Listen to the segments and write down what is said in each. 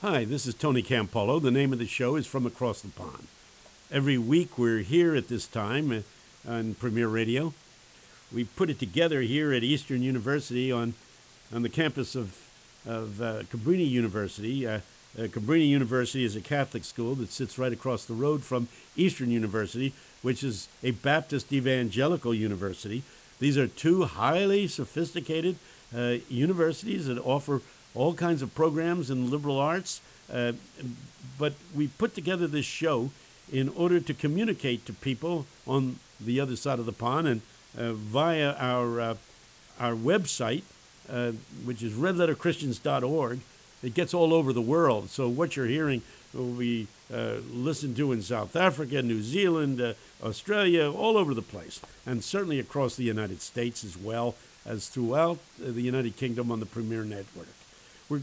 Hi, this is Tony Campolo. The name of the show is From Across the Pond. Every week we're here at this time uh, on Premier Radio. We put it together here at Eastern University on, on the campus of, of uh, Cabrini University. Uh, uh, Cabrini University is a Catholic school that sits right across the road from Eastern University, which is a Baptist evangelical university. These are two highly sophisticated uh, universities that offer all kinds of programs in liberal arts. Uh, but we put together this show in order to communicate to people on the other side of the pond and uh, via our uh, our website, uh, which is redletterchristians.org. It gets all over the world. So what you're hearing will be uh, listened to in South Africa, New Zealand, uh, Australia, all over the place, and certainly across the United States as well as throughout the United Kingdom on the Premier Network we're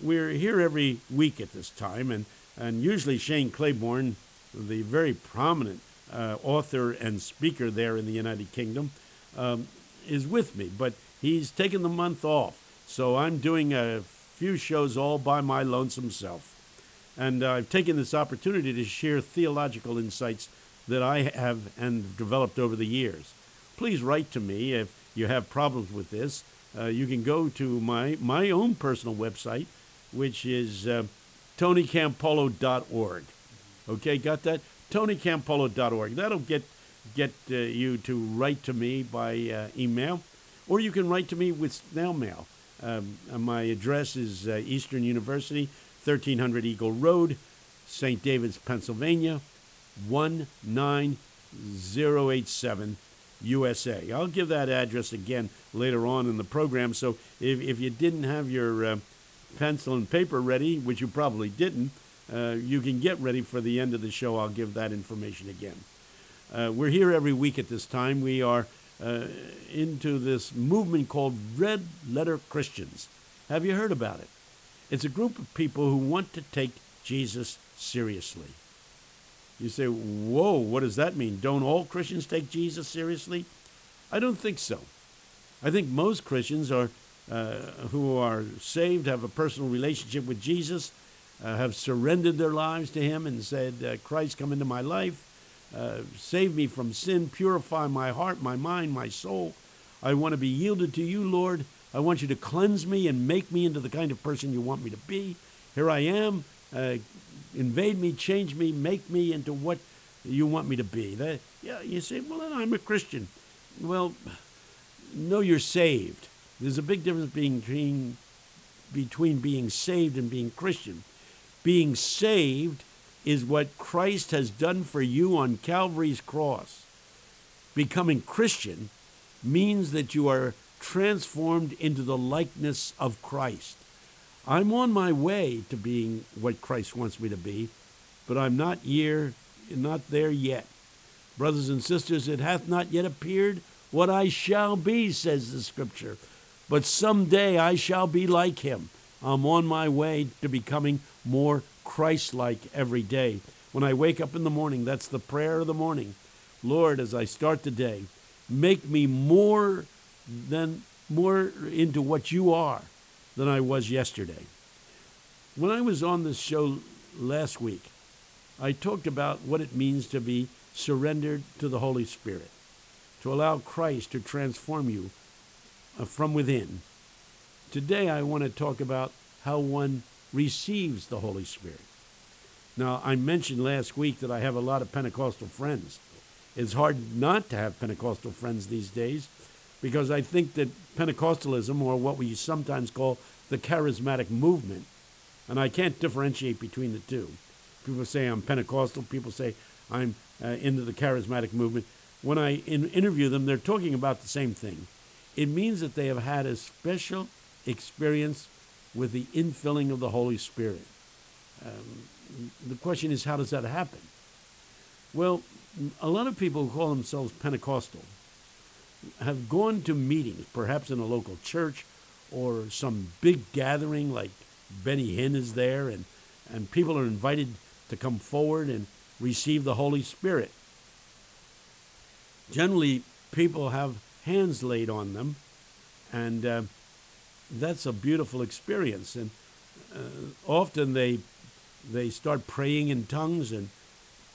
we're here every week at this time, and and usually Shane Claiborne, the very prominent uh, author and speaker there in the United Kingdom, um, is with me, but he's taken the month off, so I'm doing a few shows all by my lonesome self, and uh, I've taken this opportunity to share theological insights that I have and developed over the years. Please write to me if you have problems with this uh, you can go to my, my own personal website, which is uh, tonycampolo.org. Okay, got that? tonycampolo.org. That'll get, get uh, you to write to me by uh, email, or you can write to me with snail mail. Um, uh, my address is uh, Eastern University, 1300 Eagle Road, St. David's, Pennsylvania, 19087. USA. I'll give that address again later on in the program. So if, if you didn't have your uh, pencil and paper ready, which you probably didn't, uh, you can get ready for the end of the show. I'll give that information again. Uh, we're here every week at this time. We are uh, into this movement called Red Letter Christians. Have you heard about it? It's a group of people who want to take Jesus seriously. You say, whoa, what does that mean? Don't all Christians take Jesus seriously? I don't think so. I think most Christians are uh, who are saved, have a personal relationship with Jesus, uh, have surrendered their lives to Him and said, uh, Christ, come into my life, uh, save me from sin, purify my heart, my mind, my soul. I want to be yielded to you, Lord. I want you to cleanse me and make me into the kind of person you want me to be. Here I am. Invade me, change me, make me into what you want me to be. That, yeah, you say, well, I'm a Christian. Well, no, you're saved. There's a big difference between, between being saved and being Christian. Being saved is what Christ has done for you on Calvary's cross. Becoming Christian means that you are transformed into the likeness of Christ. I'm on my way to being what Christ wants me to be, but I'm not here, not there yet. Brothers and sisters, it hath not yet appeared what I shall be, says the scripture. But someday I shall be like him. I'm on my way to becoming more Christ like every day. When I wake up in the morning, that's the prayer of the morning. Lord, as I start the day, make me more than more into what you are than I was yesterday. When I was on this show last week, I talked about what it means to be surrendered to the Holy Spirit, to allow Christ to transform you uh, from within. Today, I want to talk about how one receives the Holy Spirit. Now, I mentioned last week that I have a lot of Pentecostal friends. It's hard not to have Pentecostal friends these days because I think that Pentecostalism, or what we sometimes call the charismatic movement, and I can't differentiate between the two. People say I'm Pentecostal, people say I'm uh, into the charismatic movement. When I in- interview them, they're talking about the same thing. It means that they have had a special experience with the infilling of the Holy Spirit. Um, the question is, how does that happen? Well, a lot of people who call themselves Pentecostal have gone to meetings, perhaps in a local church or some big gathering like Benny Hinn is there, and, and people are invited to come forward and receive the Holy Spirit. Generally, people have hands laid on them, and uh, that's a beautiful experience. And often they they start praying in tongues, and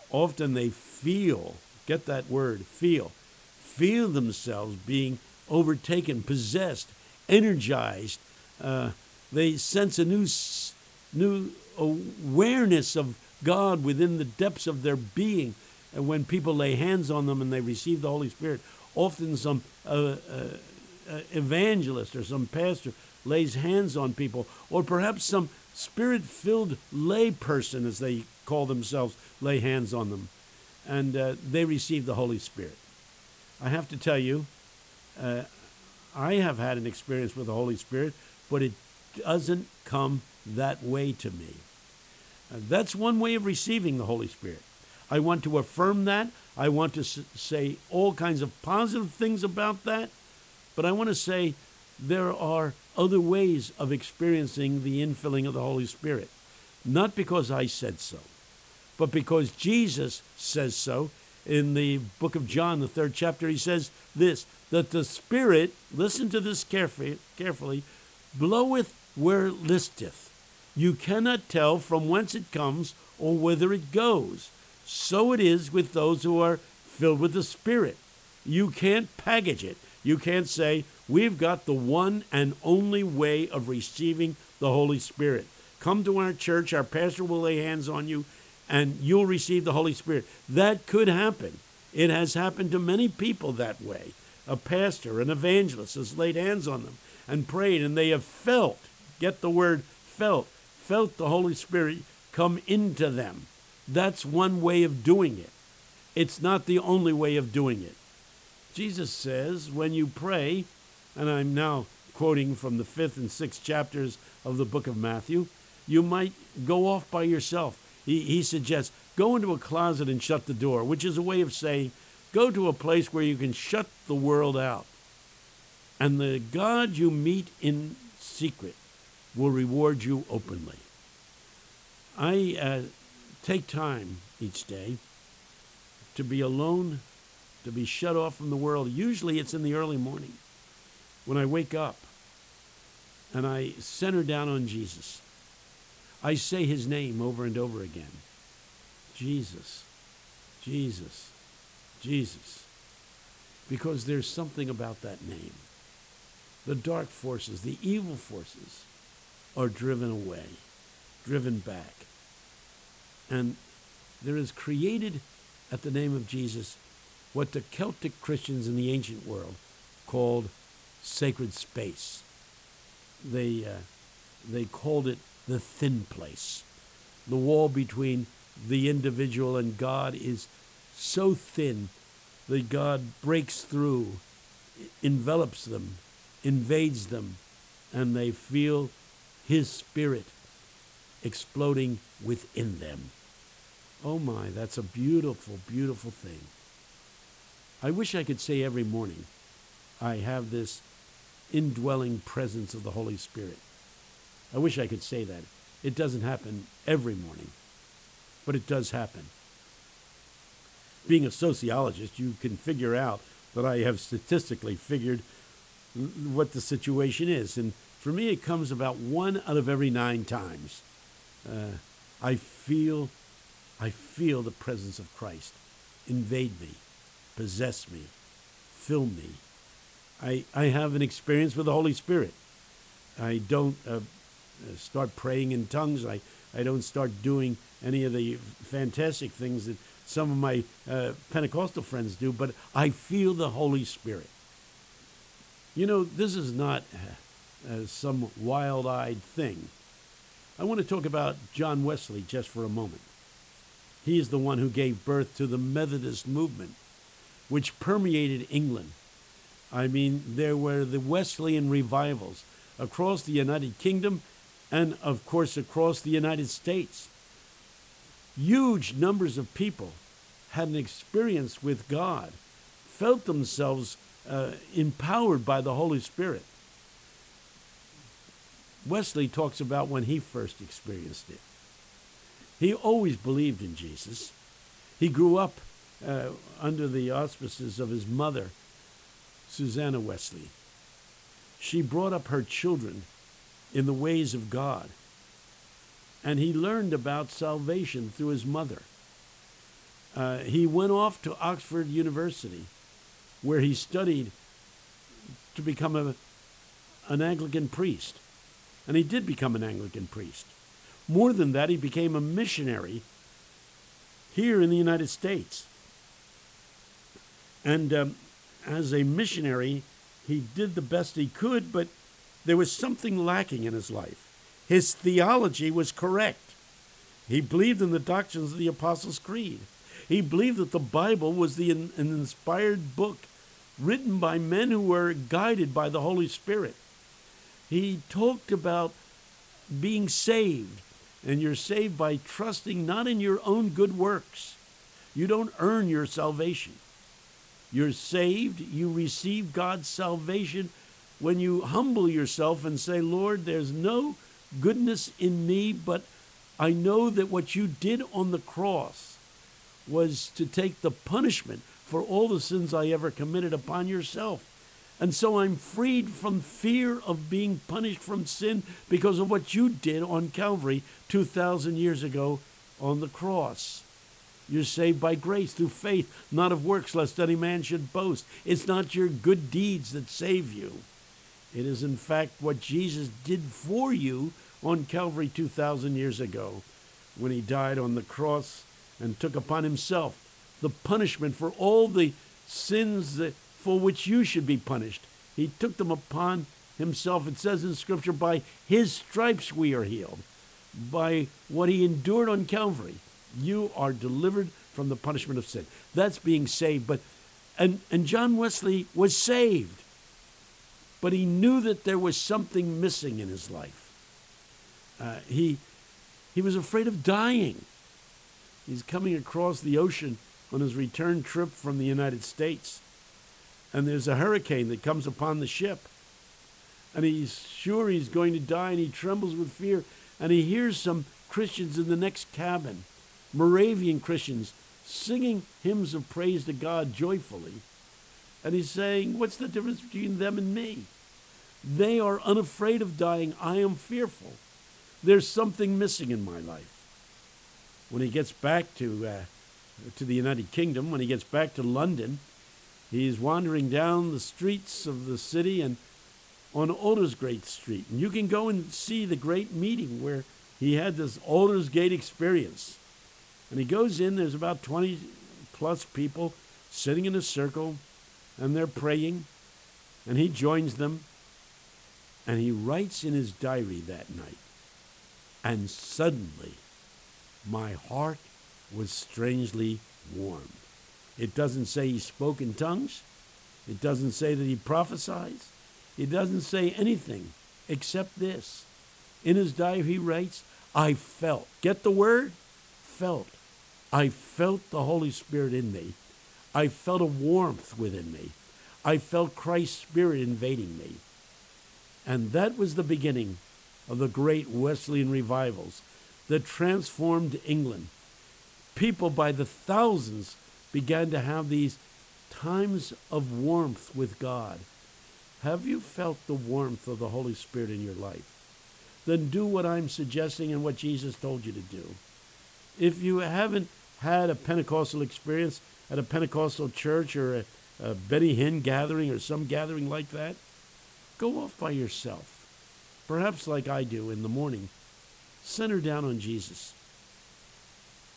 often they feel. Get that word, feel, feel themselves being overtaken, possessed, energized. Uh, they sense a new new awareness of God within the depths of their being. And when people lay hands on them and they receive the Holy Spirit, often some uh, uh, uh evangelist or some pastor lays hands on people, or perhaps some spirit filled lay person, as they call themselves, lay hands on them, and uh, they receive the Holy Spirit. I have to tell you, uh, I have had an experience with the Holy Spirit, but it doesn't come that way to me. Uh, that's one way of receiving the Holy Spirit. I want to affirm that. I want to s- say all kinds of positive things about that. But I want to say there are other ways of experiencing the infilling of the Holy Spirit. Not because I said so, but because Jesus says so. In the book of John, the third chapter, he says this that the Spirit, listen to this carefully, carefully bloweth where it listeth. You cannot tell from whence it comes or whither it goes. So it is with those who are filled with the Spirit. You can't package it. You can't say, We've got the one and only way of receiving the Holy Spirit. Come to our church, our pastor will lay hands on you, and you'll receive the Holy Spirit. That could happen. It has happened to many people that way. A pastor, an evangelist has laid hands on them and prayed, and they have felt, get the word felt, felt the Holy Spirit come into them. That's one way of doing it. It's not the only way of doing it. Jesus says, when you pray, and I'm now quoting from the fifth and sixth chapters of the book of Matthew, you might go off by yourself. He, he suggests go into a closet and shut the door, which is a way of saying go to a place where you can shut the world out. And the God you meet in secret will reward you openly. I uh, take time each day to be alone, to be shut off from the world. Usually it's in the early morning when I wake up and I center down on Jesus. I say his name over and over again Jesus, Jesus, Jesus. Because there's something about that name. The dark forces, the evil forces, are driven away, driven back. And there is created at the name of Jesus what the Celtic Christians in the ancient world called sacred space. They, uh, they called it the thin place. The wall between the individual and God is so thin that God breaks through, envelops them, invades them, and they feel His Spirit exploding within them. Oh my, that's a beautiful, beautiful thing. I wish I could say every morning I have this indwelling presence of the Holy Spirit. I wish I could say that. It doesn't happen every morning, but it does happen. Being a sociologist, you can figure out that I have statistically figured what the situation is. And for me, it comes about one out of every nine times. Uh, I feel, I feel the presence of Christ invade me, possess me, fill me. I, I have an experience with the Holy Spirit. I don't uh, start praying in tongues. I, I don't start doing any of the fantastic things that some of my uh, Pentecostal friends do, but I feel the Holy Spirit. You know, this is not uh, some wild eyed thing. I want to talk about John Wesley just for a moment. He is the one who gave birth to the Methodist movement, which permeated England. I mean, there were the Wesleyan revivals across the United Kingdom and, of course, across the United States. Huge numbers of people had an experience with God, felt themselves uh, empowered by the Holy Spirit. Wesley talks about when he first experienced it. He always believed in Jesus. He grew up uh, under the auspices of his mother, Susanna Wesley. She brought up her children in the ways of God. and he learned about salvation through his mother. Uh, he went off to Oxford University, where he studied to become a, an Anglican priest. And he did become an Anglican priest. More than that, he became a missionary here in the United States. And um, as a missionary, he did the best he could, but there was something lacking in his life. His theology was correct. He believed in the doctrines of the Apostles' Creed. He believed that the Bible was the, an inspired book written by men who were guided by the Holy Spirit. He talked about being saved, and you're saved by trusting not in your own good works. You don't earn your salvation. You're saved, you receive God's salvation when you humble yourself and say, Lord, there's no goodness in me, but I know that what you did on the cross was to take the punishment for all the sins I ever committed upon yourself. And so I'm freed from fear of being punished from sin because of what you did on Calvary 2,000 years ago on the cross. You're saved by grace through faith, not of works, lest any man should boast. It's not your good deeds that save you. It is, in fact, what Jesus did for you on Calvary 2,000 years ago when he died on the cross and took upon himself the punishment for all the sins that, for which you should be punished. He took them upon himself. It says in Scripture, by his stripes we are healed. By what he endured on Calvary, you are delivered from the punishment of sin. That's being saved. But and, and John Wesley was saved, but he knew that there was something missing in his life. Uh, he, he was afraid of dying. He's coming across the ocean on his return trip from the United States. And there's a hurricane that comes upon the ship. And he's sure he's going to die and he trembles with fear. And he hears some Christians in the next cabin, Moravian Christians, singing hymns of praise to God joyfully. And he's saying, What's the difference between them and me? They are unafraid of dying. I am fearful. There's something missing in my life. When he gets back to uh, to the United Kingdom, when he gets back to London, he's wandering down the streets of the city and on Aldersgate Street. And you can go and see the great meeting where he had this Aldersgate experience. And he goes in, there's about 20 plus people sitting in a circle, and they're praying. And he joins them, and he writes in his diary that night. And suddenly, my heart was strangely warm. It doesn't say he spoke in tongues. It doesn't say that he prophesied. It doesn't say anything except this. In his diary, he writes, I felt. Get the word? Felt. I felt the Holy Spirit in me. I felt a warmth within me. I felt Christ's Spirit invading me. And that was the beginning of the great Wesleyan revivals that transformed England people by the thousands began to have these times of warmth with God. Have you felt the warmth of the Holy Spirit in your life? Then do what I'm suggesting and what Jesus told you to do. If you haven't had a Pentecostal experience at a Pentecostal church or a, a Benny Hinn gathering or some gathering like that, go off by yourself. Perhaps like I do in the morning. Center down on Jesus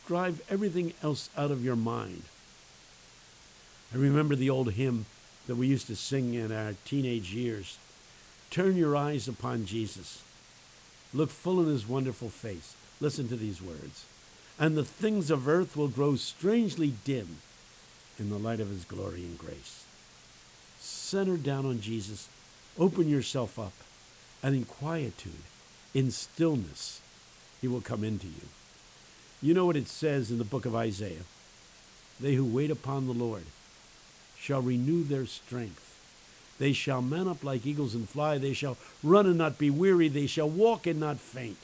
drive everything else out of your mind. I remember the old hymn that we used to sing in our teenage years Turn your eyes upon Jesus. Look full in his wonderful face. Listen to these words. And the things of earth will grow strangely dim in the light of his glory and grace. Center down on Jesus. Open yourself up. And in quietude, in stillness, he will come into you. You know what it says in the book of Isaiah? They who wait upon the Lord shall renew their strength. They shall mount up like eagles and fly. They shall run and not be weary. They shall walk and not faint.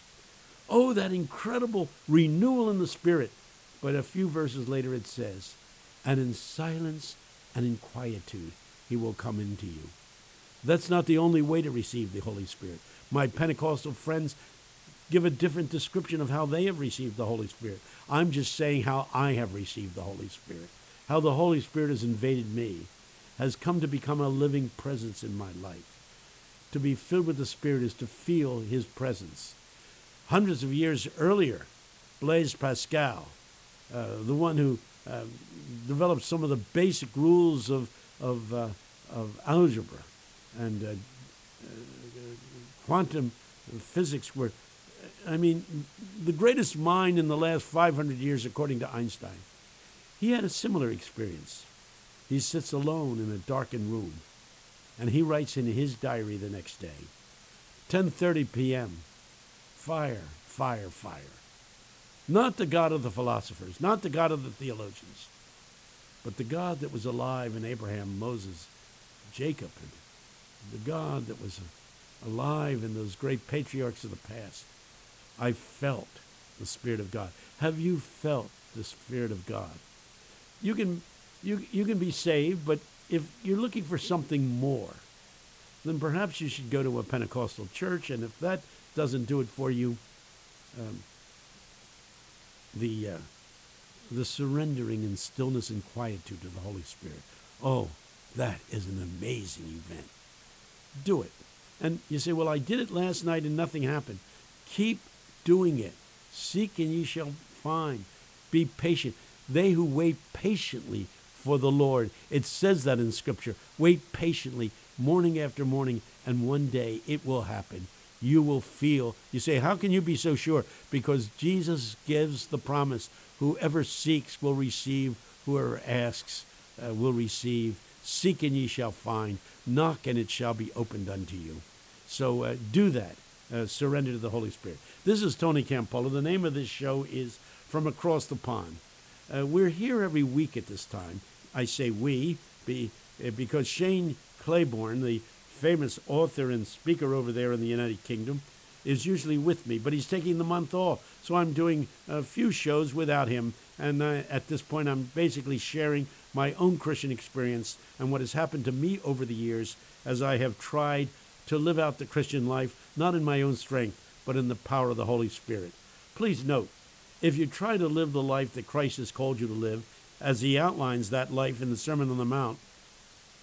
Oh, that incredible renewal in the Spirit. But a few verses later it says, And in silence and in quietude he will come into you. That's not the only way to receive the Holy Spirit. My Pentecostal friends, give a different description of how they have received the Holy Spirit. I'm just saying how I have received the Holy Spirit, how the Holy Spirit has invaded me, has come to become a living presence in my life. To be filled with the Spirit is to feel His presence. Hundreds of years earlier, Blaise Pascal, uh, the one who uh, developed some of the basic rules of, of, uh, of algebra and uh, uh, quantum physics were, I mean, the greatest mind in the last 500 years, according to Einstein. He had a similar experience. He sits alone in a darkened room, and he writes in his diary the next day, 10:30 p.m. Fire, fire, fire. Not the God of the philosophers, not the God of the theologians, but the God that was alive in Abraham, Moses, Jacob, and the God that was alive in those great patriarchs of the past. I felt the Spirit of God. Have you felt the Spirit of God? You can, you, you can be saved, but if you're looking for something more, then perhaps you should go to a Pentecostal church, and if that doesn't do it for you, um, the uh, the surrendering in stillness and quietude to the Holy Spirit. Oh, that is an amazing event. Do it. And you say, Well, I did it last night and nothing happened. Keep doing it. Seek and ye shall find. Be patient. They who wait patiently for the Lord. It says that in Scripture. Wait patiently, morning after morning, and one day it will happen you will feel. You say, How can you be so sure? Because Jesus gives the promise whoever seeks will receive, whoever asks uh, will receive. Seek and ye shall find. Knock and it shall be opened unto you. So uh, do that. Uh, surrender to the Holy Spirit. This is Tony Campolo. The name of this show is From Across the Pond. Uh, we're here every week at this time. I say we be, uh, because Shane Claiborne, the famous author and speaker over there in the United Kingdom, is usually with me, but he's taking the month off. So I'm doing a few shows without him. And I, at this point, I'm basically sharing my own Christian experience and what has happened to me over the years as I have tried to live out the Christian life, not in my own strength, but in the power of the Holy Spirit. Please note, if you try to live the life that Christ has called you to live, as he outlines that life in the Sermon on the Mount,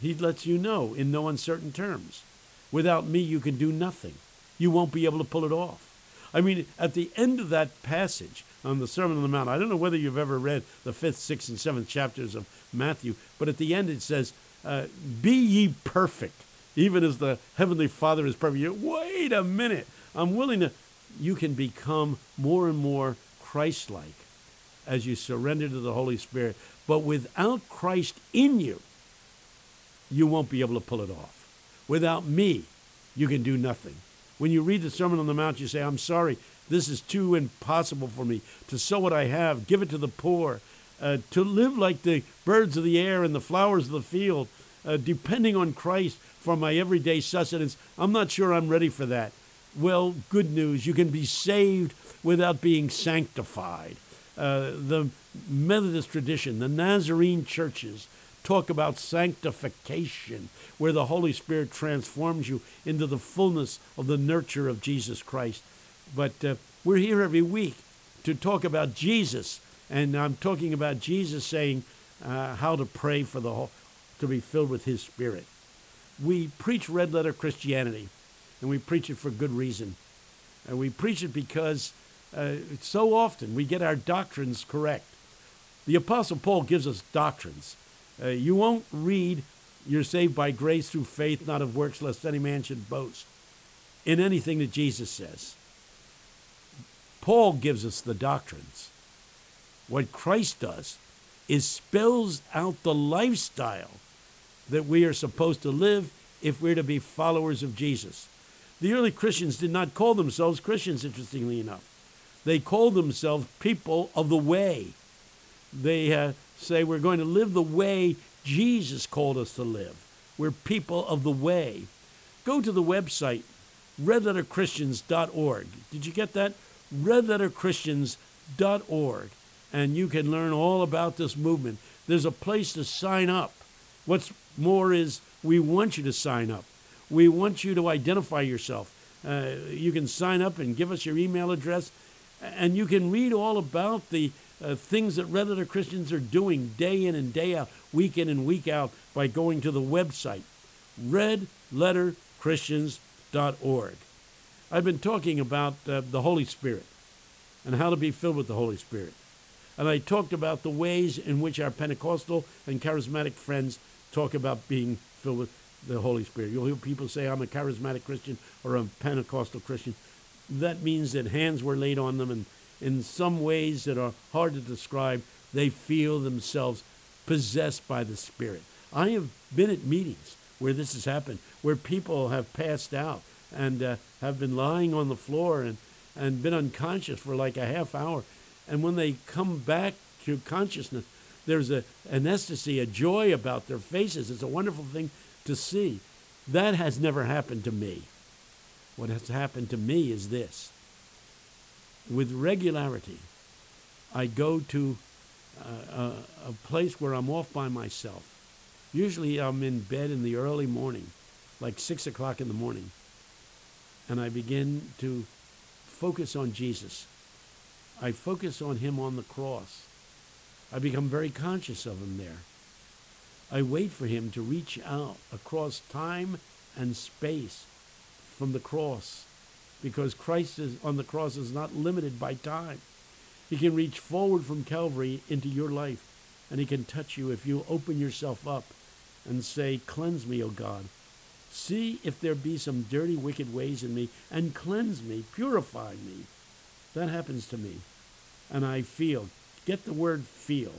he lets you know in no uncertain terms. Without me, you can do nothing. You won't be able to pull it off. I mean, at the end of that passage on the Sermon on the Mount, I don't know whether you've ever read the fifth, sixth, and seventh chapters of Matthew, but at the end it says, uh, Be ye perfect, even as the Heavenly Father is perfect. You, Wait a minute. I'm willing to. You can become more and more Christ like as you surrender to the Holy Spirit. But without Christ in you, you won't be able to pull it off. Without me, you can do nothing. When you read the Sermon on the Mount, you say, I'm sorry, this is too impossible for me to sow what I have, give it to the poor, uh, to live like the birds of the air and the flowers of the field, uh, depending on Christ for my everyday sustenance. I'm not sure I'm ready for that. Well, good news. You can be saved without being sanctified. Uh, the Methodist tradition, the Nazarene churches, talk about sanctification, where the Holy Spirit transforms you into the fullness of the nurture of Jesus Christ. But uh, we're here every week to talk about Jesus, and I'm talking about Jesus saying uh, how to pray for the whole, to be filled with His Spirit. We preach red letter Christianity, and we preach it for good reason. And we preach it because uh, so often we get our doctrines correct. The Apostle Paul gives us doctrines. Uh, you won't read, you're saved by grace through faith, not of works, lest any man should boast, in anything that Jesus says. Paul gives us the doctrines. What Christ does is spells out the lifestyle that we are supposed to live if we're to be followers of Jesus. The early Christians did not call themselves Christians, interestingly enough. They called themselves people of the way. They uh, say we're going to live the way Jesus called us to live. We're people of the way. Go to the website, redletterchristians.org. Did you get that? redletterchristians.org. And you can learn all about this movement. There's a place to sign up. What's more is we want you to sign up. We want you to identify yourself. Uh, you can sign up and give us your email address, and you can read all about the uh, things that Red Letter Christians are doing day in and day out, week in and week out, by going to the website, redletterchristians.org. I've been talking about uh, the Holy Spirit and how to be filled with the Holy Spirit. And I talked about the ways in which our Pentecostal and charismatic friends talk about being filled with the Holy Spirit. You'll hear people say, I'm a charismatic Christian or I'm a Pentecostal Christian. That means that hands were laid on them, and in some ways that are hard to describe, they feel themselves possessed by the Spirit. I have been at meetings where this has happened, where people have passed out and uh, have been lying on the floor and, and been unconscious for like a half hour. And when they come back to consciousness, there's a, an ecstasy, a joy about their faces. It's a wonderful thing to see. That has never happened to me. What has happened to me is this. With regularity, I go to uh, a, a place where I'm off by myself. Usually I'm in bed in the early morning, like 6 o'clock in the morning, and I begin to focus on Jesus. I focus on him on the cross. I become very conscious of him there. I wait for him to reach out across time and space from the cross because Christ is, on the cross is not limited by time. He can reach forward from Calvary into your life and he can touch you if you open yourself up and say, Cleanse me, O God. See if there be some dirty, wicked ways in me and cleanse me, purify me. That happens to me. And I feel, get the word feel.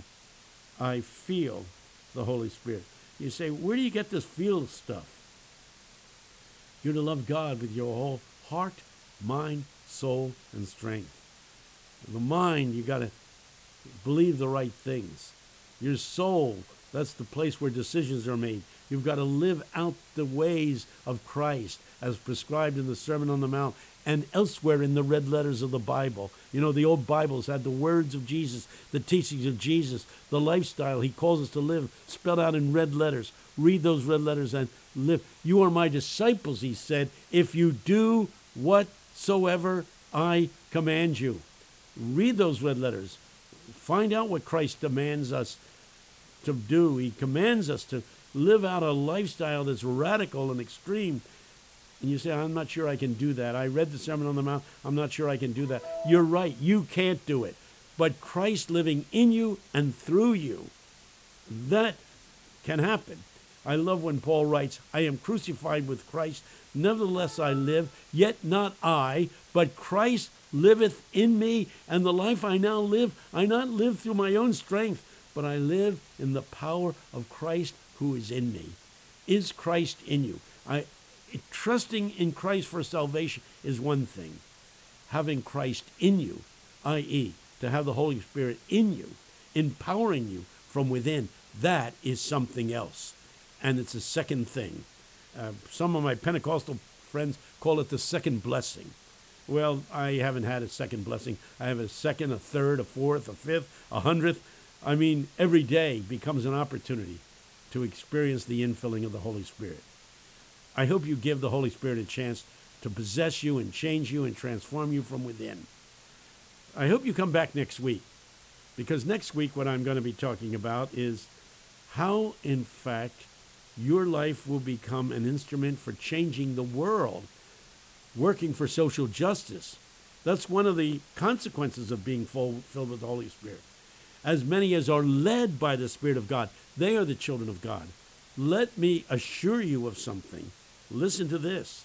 I feel the Holy Spirit. You say, where do you get this feel stuff? You're to love God with your whole heart, mind, soul, and strength. The mind, you got to believe the right things. Your soul, that's the place where decisions are made. You've got to live out the ways of Christ as prescribed in the Sermon on the Mount and elsewhere in the red letters of the Bible. You know, the old Bibles had the words of Jesus, the teachings of Jesus, the lifestyle he calls us to live, spelled out in red letters. Read those red letters and live. You are my disciples, he said, if you do whatsoever I command you. Read those red letters. Find out what Christ demands us to do. He commands us to live out a lifestyle that's radical and extreme and you say, I'm not sure I can do that. I read the Sermon on the Mount. I'm not sure I can do that. You're right. You can't do it. But Christ living in you and through you, that can happen. I love when Paul writes, I am crucified with Christ. Nevertheless, I live, yet not I, but Christ liveth in me. And the life I now live, I not live through my own strength, but I live in the power of Christ who is in me. Is Christ in you? I, trusting in Christ for salvation is one thing. Having Christ in you, i.e., to have the Holy Spirit in you, empowering you from within, that is something else. And it's a second thing. Uh, some of my Pentecostal friends call it the second blessing. Well, I haven't had a second blessing. I have a second, a third, a fourth, a fifth, a hundredth. I mean, every day becomes an opportunity to experience the infilling of the Holy Spirit. I hope you give the Holy Spirit a chance to possess you and change you and transform you from within. I hope you come back next week because next week, what I'm going to be talking about is how, in fact, your life will become an instrument for changing the world, working for social justice. That's one of the consequences of being full, filled with the Holy Spirit. As many as are led by the Spirit of God, they are the children of God. Let me assure you of something listen to this,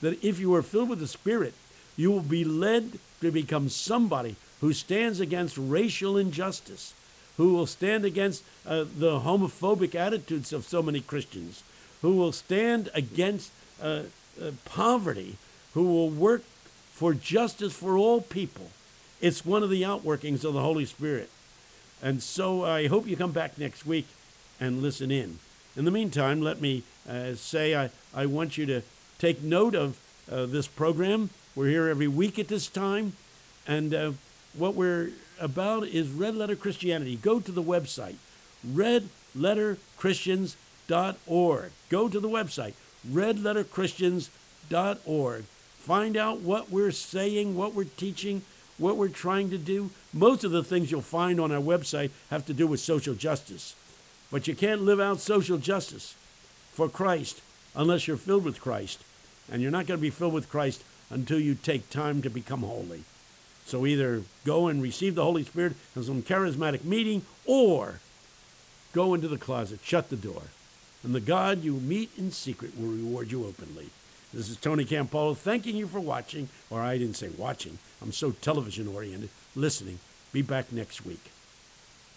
that if you are filled with the Spirit, you will be led to become somebody who stands against racial injustice, who will stand against uh, the homophobic attitudes of so many Christians, who will stand against uh, uh, poverty, who will work for justice for all people. It's one of the outworkings of the Holy Spirit. And so I hope you come back next week and listen in. In the meantime, let me uh, say I, I want you to take note of uh, this program. We're here every week at this time. And uh, what we're about is Red Letter Christianity. Go to the website, redletterchristians.org. Go to the website, redletterchristians.org. find out what we're saying, what we're teaching, what we're trying to do, most of the things you'll find on our website have to do with social justice. But you can't live out social justice for Christ unless you're filled with Christ. And you're not going to be filled with Christ until you take time to become holy. So either go and receive the Holy Spirit in some charismatic meeting or go into the closet, shut the door, and the God you meet in secret will reward you openly. This is Tony Campolo thanking you for watching, or I didn't say watching, I'm so television oriented, listening. Be back next week.